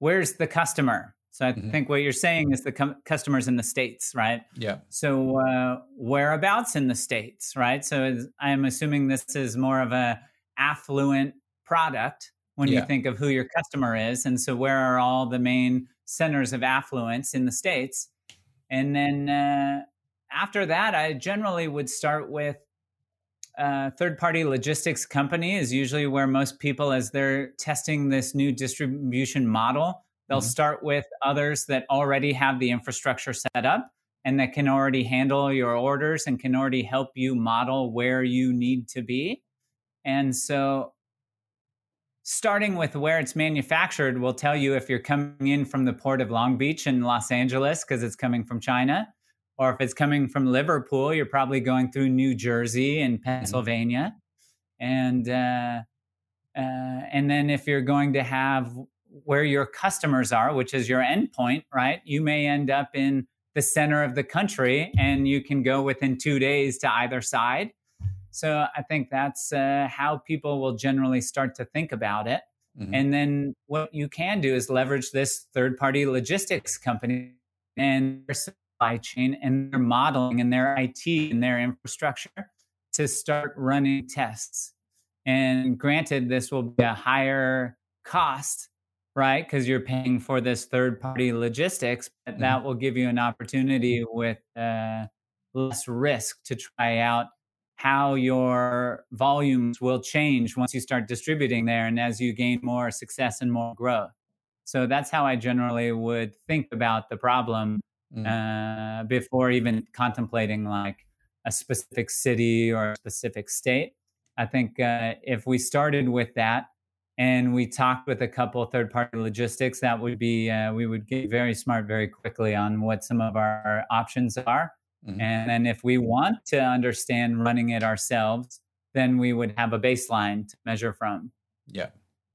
Where's the customer? So I mm-hmm. think what you're saying is the com- customers in the states, right? Yeah. So uh, whereabouts in the states, right? So I'm assuming this is more of a affluent product when yeah. you think of who your customer is, and so where are all the main centers of affluence in the states? And then uh, after that, I generally would start with uh, third party logistics company is usually where most people, as they're testing this new distribution model, they'll mm-hmm. start with others that already have the infrastructure set up and that can already handle your orders and can already help you model where you need to be. And so, starting with where it's manufactured will tell you if you're coming in from the port of Long Beach in Los Angeles because it's coming from China or if it's coming from Liverpool, you're probably going through New Jersey and mm-hmm. Pennsylvania. And uh, uh, and then if you're going to have where your customers are, which is your endpoint, right? You may end up in the center of the country, and you can go within two days to either side. So I think that's uh, how people will generally start to think about it. Mm-hmm. And then what you can do is leverage this third party logistics company and their supply chain and their modeling and their IT and their infrastructure to start running tests. And granted, this will be a higher cost, right? Because you're paying for this third party logistics, but mm-hmm. that will give you an opportunity with uh, less risk to try out how your volumes will change once you start distributing there and as you gain more success and more growth. So that's how I generally would think about the problem mm. uh, before even contemplating like a specific city or a specific state. I think uh, if we started with that and we talked with a couple third party logistics, that would be, uh, we would get very smart very quickly on what some of our options are. Mm-hmm. And then if we want to understand running it ourselves, then we would have a baseline to measure from. Yeah.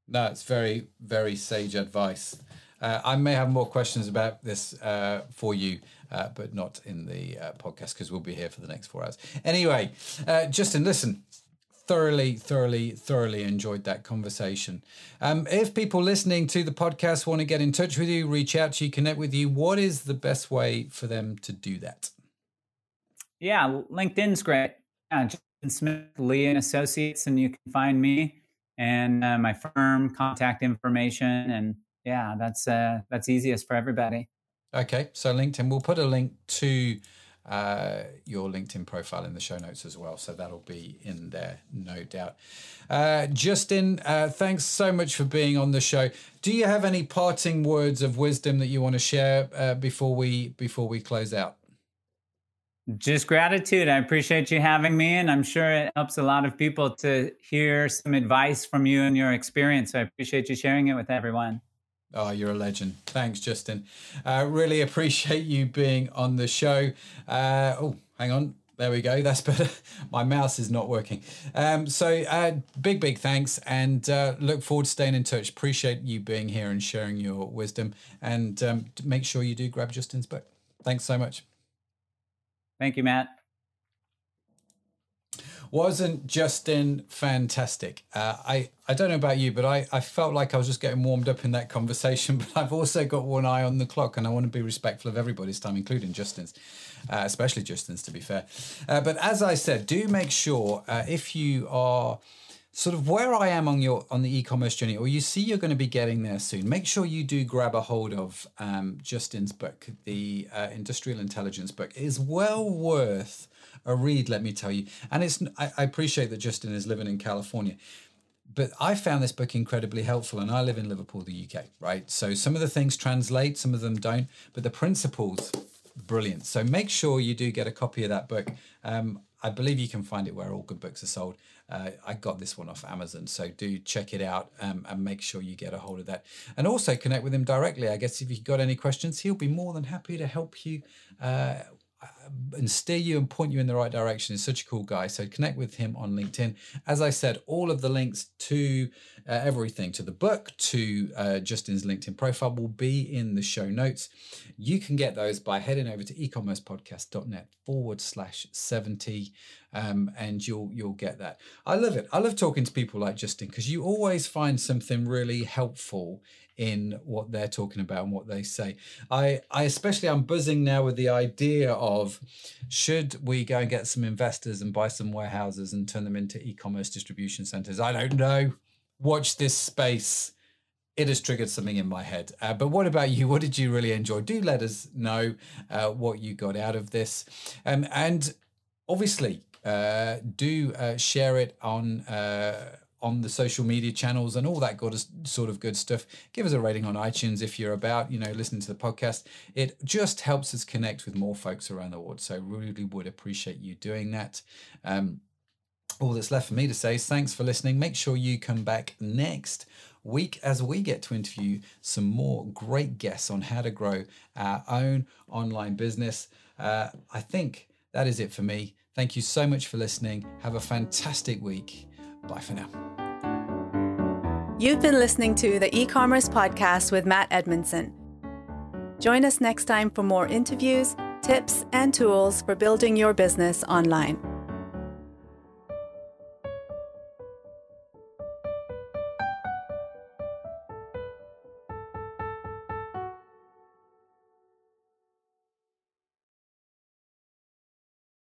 That's very, very sage advice. Uh, I may have more questions about this uh, for you, uh, but not in the uh, podcast because we'll be here for the next four hours. Anyway, uh, Justin, listen, thoroughly, thoroughly, thoroughly enjoyed that conversation. Um, if people listening to the podcast want to get in touch with you, reach out to you, connect with you, what is the best way for them to do that? Yeah, LinkedIn's great. Yeah, Justin Smith, Lee and Associates, and you can find me and uh, my firm contact information and yeah, that's uh, that's easiest for everybody. Okay, so LinkedIn, we'll put a link to uh, your LinkedIn profile in the show notes as well. So that'll be in there, no doubt. Uh, Justin, uh, thanks so much for being on the show. Do you have any parting words of wisdom that you want to share uh, before we before we close out? Just gratitude. I appreciate you having me, and I'm sure it helps a lot of people to hear some advice from you and your experience. So I appreciate you sharing it with everyone. Oh, you're a legend. Thanks, Justin. Uh, really appreciate you being on the show. Uh, oh, hang on. There we go. That's better. My mouse is not working. Um, so, uh, big, big thanks and uh, look forward to staying in touch. Appreciate you being here and sharing your wisdom. And um, make sure you do grab Justin's book. Thanks so much. Thank you, Matt. Wasn't Justin fantastic? Uh, I, I don't know about you, but I, I felt like I was just getting warmed up in that conversation. But I've also got one eye on the clock and I want to be respectful of everybody's time, including Justin's, uh, especially Justin's, to be fair. Uh, but as I said, do make sure uh, if you are sort of where I am on your on the e-commerce journey, or you see you're going to be getting there soon, make sure you do grab a hold of um, Justin's book, the uh, Industrial Intelligence book. It is well worth a read, let me tell you. And it's I, I appreciate that Justin is living in California but I found this book incredibly helpful, and I live in Liverpool, the UK, right? So some of the things translate, some of them don't, but the principles, brilliant. So make sure you do get a copy of that book. Um, I believe you can find it where all good books are sold. Uh, I got this one off Amazon, so do check it out um, and make sure you get a hold of that. And also connect with him directly. I guess if you've got any questions, he'll be more than happy to help you uh, and steer you and point you in the right direction is such a cool guy. So connect with him on LinkedIn. As I said, all of the links to uh, everything, to the book, to uh, Justin's LinkedIn profile will be in the show notes. You can get those by heading over to ecommercepodcast.net forward slash 70 um, and you'll you'll get that. I love it. I love talking to people like Justin because you always find something really helpful in what they're talking about and what they say. I, I especially I'm buzzing now with the idea of should we go and get some investors and buy some warehouses and turn them into e-commerce distribution centers? I don't know. Watch this space it has triggered something in my head. Uh, but what about you? What did you really enjoy? Do let us know uh, what you got out of this. Um, and obviously, uh, do uh, share it on uh, on the social media channels and all that good sort of good stuff. Give us a rating on iTunes if you're about, you know, listening to the podcast. It just helps us connect with more folks around the world. So really would appreciate you doing that. Um, all that's left for me to say is thanks for listening. Make sure you come back next week as we get to interview some more great guests on how to grow our own online business. Uh, I think that is it for me. Thank you so much for listening. Have a fantastic week. Bye for now. You've been listening to the e commerce podcast with Matt Edmondson. Join us next time for more interviews, tips, and tools for building your business online.